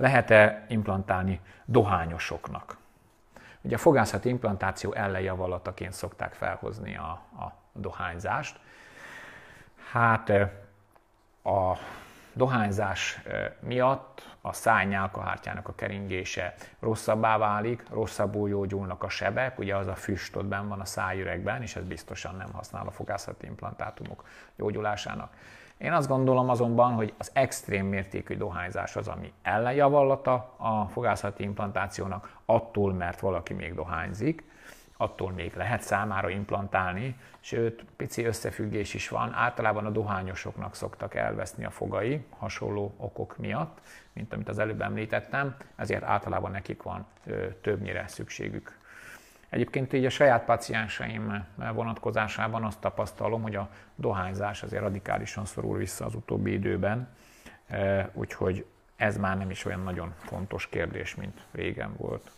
lehet-e implantálni dohányosoknak. Ugye a fogászati implantáció ellenjavalataként szokták felhozni a, a dohányzást. Hát a dohányzás miatt a száj nyálkahártyának a keringése rosszabbá válik, rosszabbul gyógyulnak a sebek, ugye az a füst ott benn van a szájüregben, és ez biztosan nem használ a fogászati implantátumok gyógyulásának. Én azt gondolom azonban, hogy az extrém mértékű dohányzás az, ami ellenjavallata a fogászati implantációnak, attól, mert valaki még dohányzik, attól még lehet számára implantálni, sőt, pici összefüggés is van. Általában a dohányosoknak szoktak elveszni a fogai hasonló okok miatt, mint amit az előbb említettem, ezért általában nekik van ö, többnyire szükségük. Egyébként így a saját pacienseim vonatkozásában azt tapasztalom, hogy a dohányzás azért radikálisan szorul vissza az utóbbi időben, úgyhogy ez már nem is olyan nagyon fontos kérdés, mint régen volt.